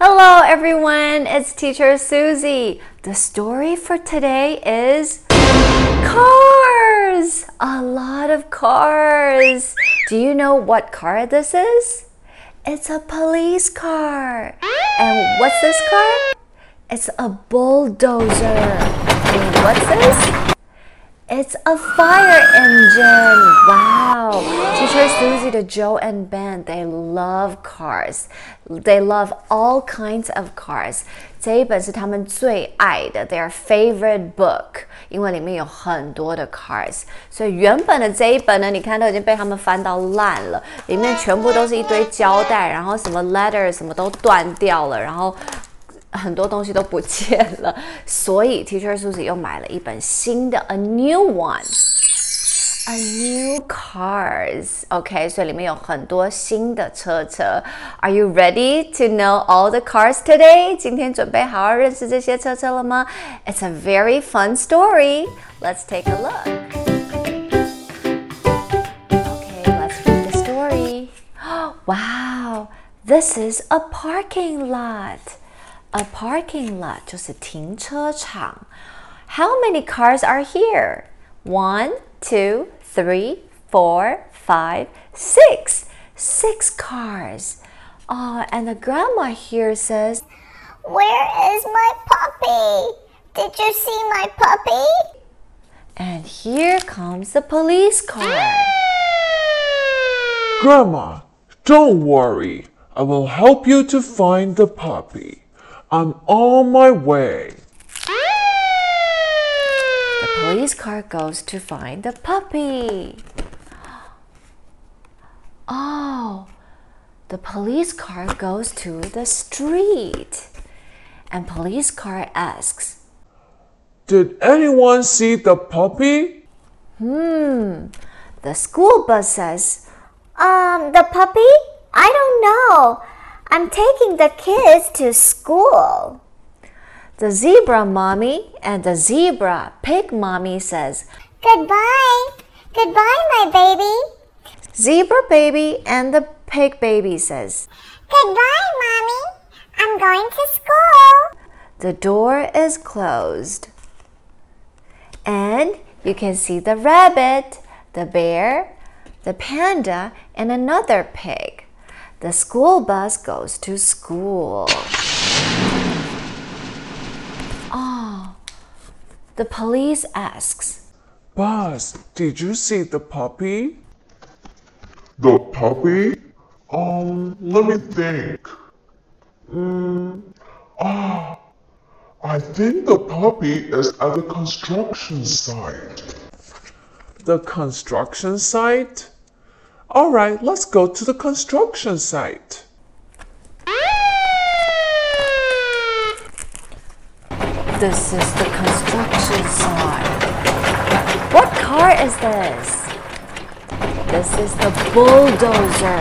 Hello everyone, it's teacher Susie. The story for today is cars. A lot of cars. Do you know what car this is? It's a police car. And what's this car? It's a bulldozer. And what's this? It's a fire engine. Wow. Teacher Susie, the Joe and Ben, they love cars. They love all kinds of cars. 这一本是他们最爱的，their favorite book，因为里面有很多的 cars。所以原本的这一本呢，你看都已经被他们翻到烂了，里面全部都是一堆胶带，然后什么 letter 什么都断掉了，然后 很多东西都不见了，所以 Teacher Susie 又买了一本新的 A New One，A New Cars。OK，所以里面有很多新的车车。Are you ready to know all the cars today？今天准备好好认识这些车车了吗？It's a very fun story. Let's take a look. Okay, let's read the story. Wow, this is a parking lot. A parking lot 就是停车场。How many cars are here? One, two, three, four, five, six. Six cars. Oh, and the grandma here says, Where is my puppy? Did you see my puppy? And here comes the police car. Grandma, don't worry. I will help you to find the puppy. I'm on my way. The police car goes to find the puppy. Oh, the police car goes to the street. And police car asks, Did anyone see the puppy? Hmm, the school bus says, Um, the puppy? I don't know. I'm taking the kids to school. The zebra mommy and the zebra pig mommy says, Goodbye. Goodbye, my baby. Zebra baby and the pig baby says, Goodbye, mommy. I'm going to school. The door is closed. And you can see the rabbit, the bear, the panda, and another pig. The school bus goes to school. Oh, the police asks, Buzz, did you see the puppy? The puppy? Um, let me think. Mm, ah, I think the puppy is at the construction site. The construction site? All right, let's go to the construction site. This is the construction site. What car is this? This is the bulldozer.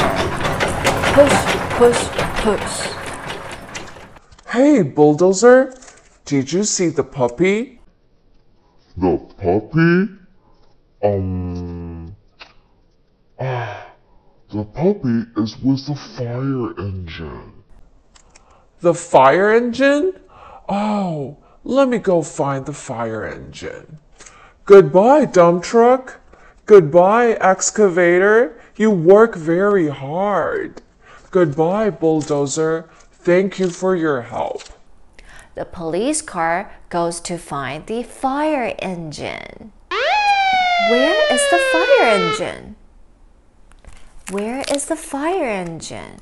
Push, push, push. Hey, bulldozer, did you see the puppy? The puppy? Um, ah, the puppy is with the fire engine. The fire engine? Oh, let me go find the fire engine. Goodbye, dump truck. Goodbye, excavator. You work very hard. Goodbye, bulldozer. Thank you for your help. The police car goes to find the fire engine. Where is the fire engine? Where is the fire engine?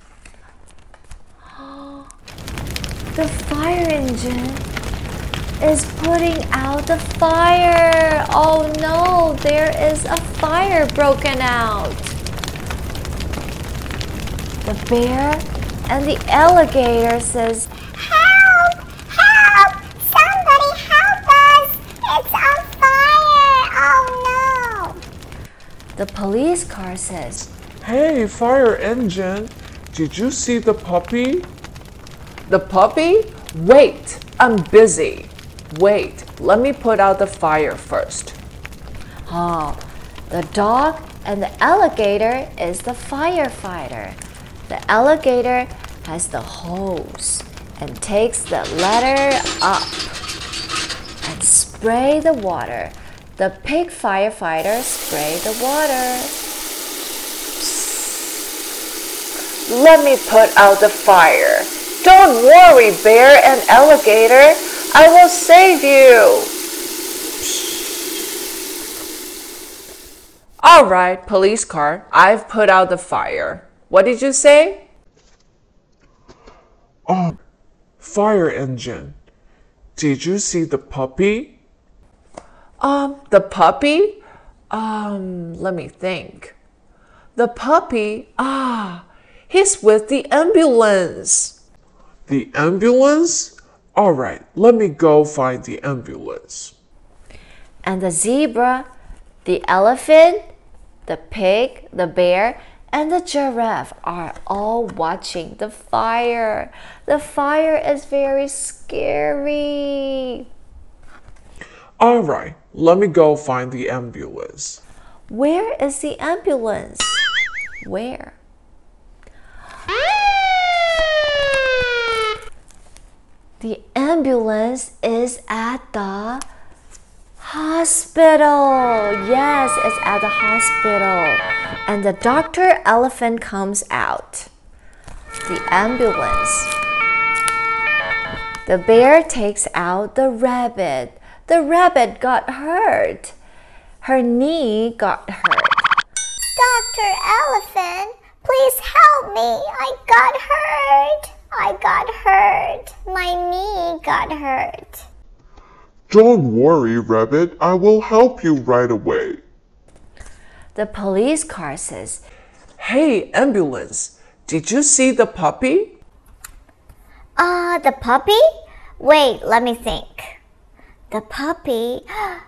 The fire engine is putting out the fire. Oh no, there is a fire broken out. The bear And the alligator says, Help! Help! Somebody help us! It's on fire! Oh no! the police car says, Hey, fire engine, did you see the puppy? The puppy? Wait, I'm busy. Wait, let me put out the fire first. Oh, the dog and the alligator is the firefighter. The alligator has the hose and takes the ladder up and spray the water. The pig firefighter spray the water. Let me put out the fire. Don't worry, bear and alligator. I will save you. All right, police car, I've put out the fire. What did you say? Um fire engine, did you see the puppy? Um, the puppy? Um, let me think. The puppy? Ah, he's with the ambulance. The ambulance? All right, let me go find the ambulance. And the zebra, the elephant, the pig, the bear, and the giraffe are all watching the fire. The fire is very scary. All right, let me go find the ambulance. Where is the ambulance? Where? The ambulance is at the hospital. Yes, it's at the hospital. And the doctor elephant comes out. The ambulance. The bear takes out the rabbit. The rabbit got hurt. Her knee got hurt. Dr. Elephant, please help me. I got hurt. I got hurt. My knee got hurt. Don't worry, Rabbit. I will help you right away. The police car says, Hey, ambulance, did you see the puppy? Uh, the puppy? Wait, let me think. The puppy.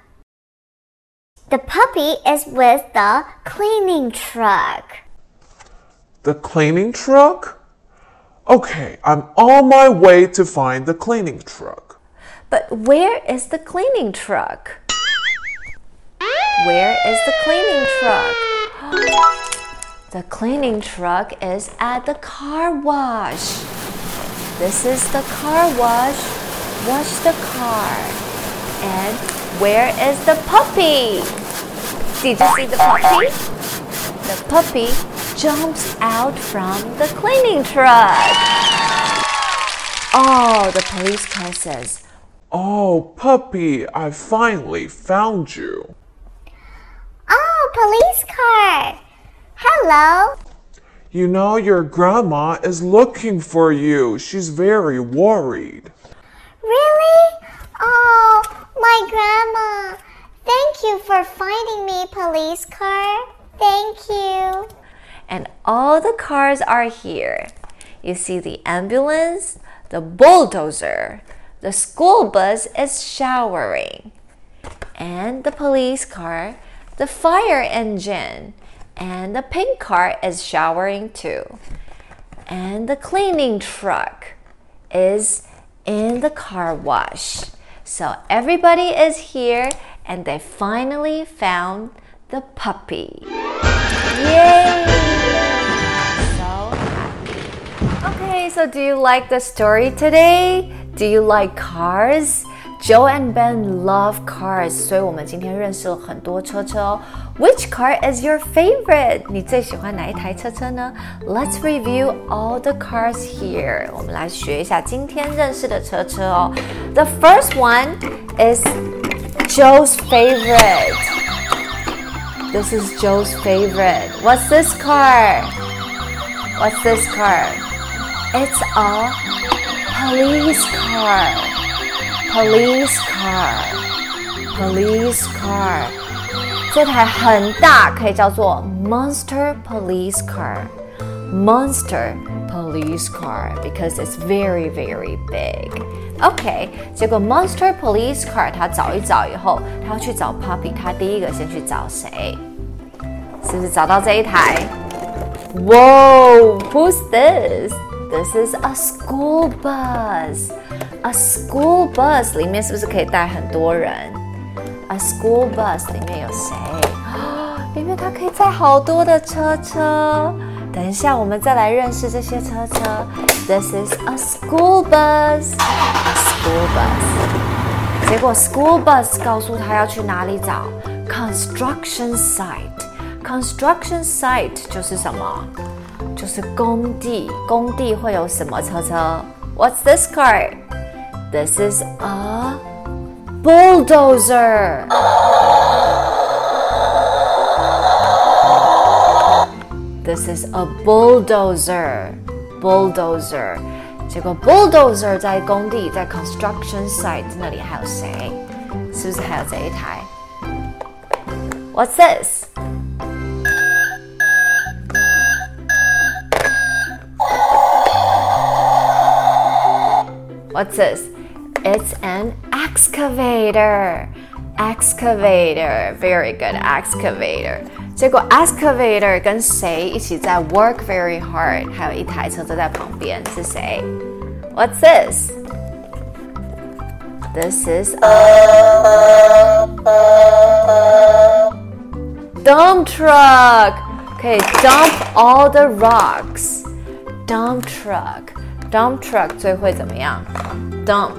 The puppy is with the cleaning truck. The cleaning truck? Okay, I'm on my way to find the cleaning truck. But where is the cleaning truck? Where is the cleaning truck? The cleaning truck is at the car wash. This is the car wash. Wash the car. And where is the puppy? Did you see the puppy? The puppy jumps out from the cleaning truck. Oh, the police car says, Oh, puppy, I finally found you. Oh, police car. Hello. You know, your grandma is looking for you. She's very worried. Really? Oh, my grandma. Thank you for finding me, police car. Thank you. And all the cars are here. You see the ambulance, the bulldozer, the school bus is showering, and the police car, the fire engine, and the pink car is showering too. And the cleaning truck is in the car wash. So everybody is here and they finally found the puppy. Yay! Okay, so do you like the story today? Do you like cars? Joe and Ben love cars，所以我们今天认识了很多车车哦。Which car is your favorite？你最喜欢哪一台车车呢？Let's review all the cars here。我们来学一下今天认识的车车哦。The first one is Joe's favorite. This is Joe's favorite. What's this car? What's this car? It's a police car. Police car. Police car. 这台很大，可以叫做 Monster Police Car. monster police car because it's very very big. OK，结果 monster police car 他找一找以后，他要去找 puppy，他第一个先去找谁？是不是找到这一台？Whoa, who's this? This is a school bus. A school bus 里面是不是可以带很多人？A school bus 里面有谁？里面它可以载好多的车车。等一下，我们再来认识这些车车。This is a school bus. A School bus. 结果 school bus 告诉他要去哪里找 construction site。construction site 就是什么？就是工地。工地会有什么车车？What's this car? This is a bulldozer. This is a bulldozer. Bulldozer. 结果 bulldozer 在工地，在 construction site 那里还有谁？是不是还有这一台？What's this? What's this? It's an excavator. Excavator. Very good. Excavator. 结果 excavator 跟谁一起在 work very hard？还有一台车就在旁边，是谁？What's this? This is a dump truck. 可以 dump all the rocks. Dump truck. Dump truck 最会怎么样？Dump.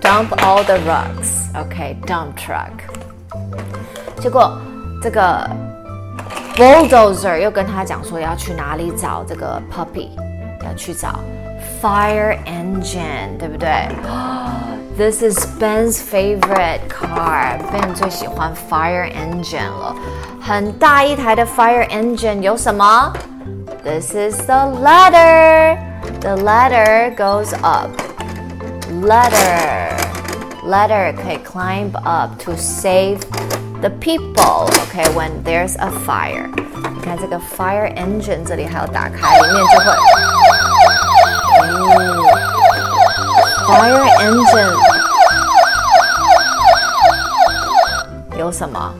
Dump all the rocks. OK. Dump truck. 结果这个 bulldozer 又跟他讲说要去哪里找这个 puppy，要去找 fire engine，对不对？This is Ben's favorite car. Ben 最喜欢 fire engine 了，很大一台的 fire engine 有什么？This is the ladder. The ladder goes up. Ladder, ladder 可以 climb up to save the people. Okay, when there's a fire. 你看这个 fire engine 这里还要打开，里面就会。哦 Fire engine 有什么？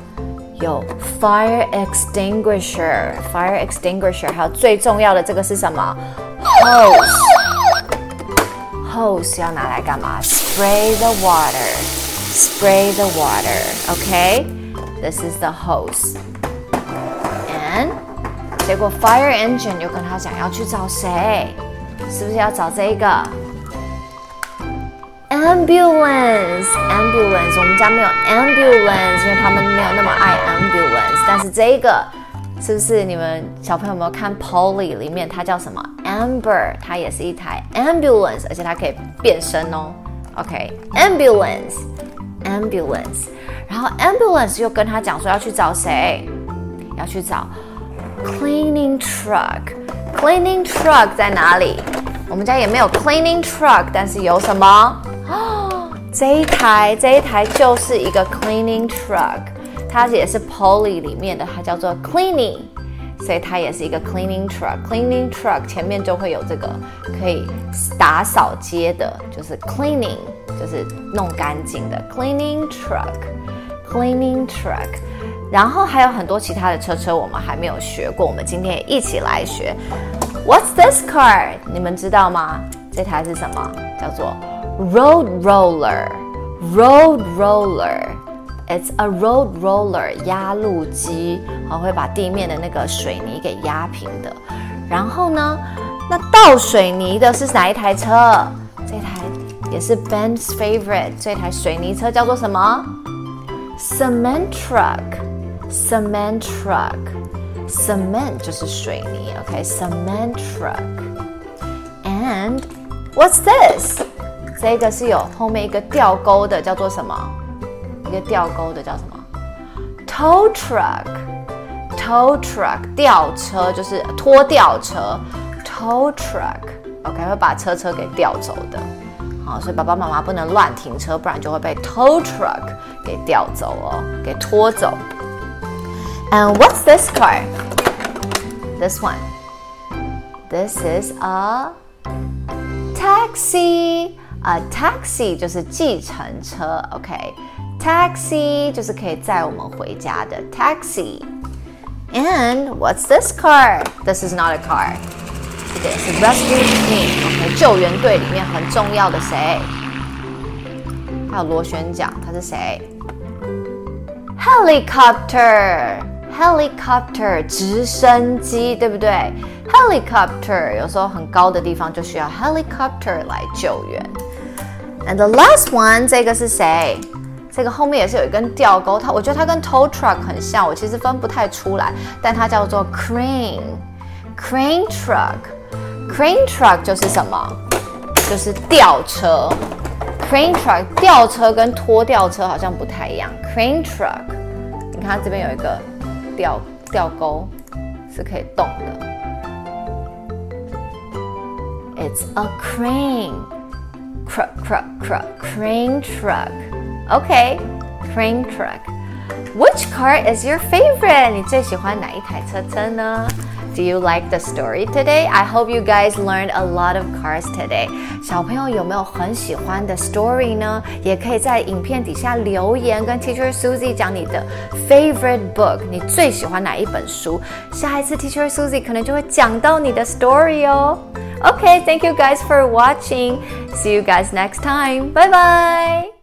有 fire extinguisher, fire extinguisher，还有最重要的这个是什么 ？hose。hose 要拿来干嘛？Spray the water, spray the water. Okay, this is the hose. And 结果 fire engine 又跟他讲要去找谁？是不是要找这个？ambulance ambulance 我们家没有 ambulance，因为他们没有那么爱 ambulance。但是这个 是不是你们小朋友有没有看 Polly 里面它叫什么 Amber？它也是一台 ambulance，而且它可以变身哦。OK，ambulance ambulance，然后 ambulance 又跟他讲说要去找谁？要去找 cleaning truck。cleaning truck 在哪里？我们家也没有 cleaning truck，但是有什么？哦，这一台，这一台就是一个 cleaning truck，它也是 poly 里面的，它叫做 cleaning，所以它也是一个 cleaning truck。cleaning truck 前面就会有这个可以打扫街的，就是 cleaning，就是弄干净的 cleaning truck，cleaning truck。然后还有很多其他的车车我们还没有学过，我们今天也一起来学。What's this car？你们知道吗？这台是什么？叫做 road roller。road roller。It's a road roller，压路机，好会把地面的那个水泥给压平的。然后呢，那倒水泥的是哪一台车？这台也是 Ben's favorite，这台水泥车叫做什么？Cement truck。cement truck。cement 就是水泥，OK，cement、truck。And what's this？这个是有后面一个吊钩的，叫做什么？一个吊钩的叫什么？tow truck。tow truck 吊车就是拖吊车，tow truck，OK、okay, 会把车车给吊走的。好，所以爸爸妈妈不能乱停车，不然就会被 tow truck 给吊走哦，给拖走。And what's this car? This one. This is a taxi. A taxi 就是计程车，OK？Taxi 就是可以载我们回家的 taxi。And what's this car? This is not a car. 这个是 rescue team，OK？救援队里面很重要的谁？还有螺旋桨，他是谁？Helicopter。helicopter 直升机，对不对？helicopter 有时候很高的地方就需要 helicopter 来救援。 And the last one，这个是谁？这个后面也是有一根吊钩，它我觉得它跟 tow truck 很像，我其实分不太出来，但它叫做 crane，crane truck，crane truck 就是什么？就是吊车。crane truck 吊车跟拖吊车好像不太一样。crane truck，你看它这边有一个。吊吊钩是可以动的。It's a crane. Cruck, cruck, cruck. Crane truck. Okay, crane truck. Which car is your favorite? 你最喜欢哪一台车车呢？do you like the story today? I hope you guys learned a lot of cars today. 小朋友有没有很喜欢的 story 呢？也可以在影片底下留言，跟 Teacher Susie 讲你的 favorite book，你最喜欢哪一本书？下一次 Teacher Susie 可能就会讲到你的 story 哦。 Okay, thank you guys for watching. See you guys next time. Bye bye.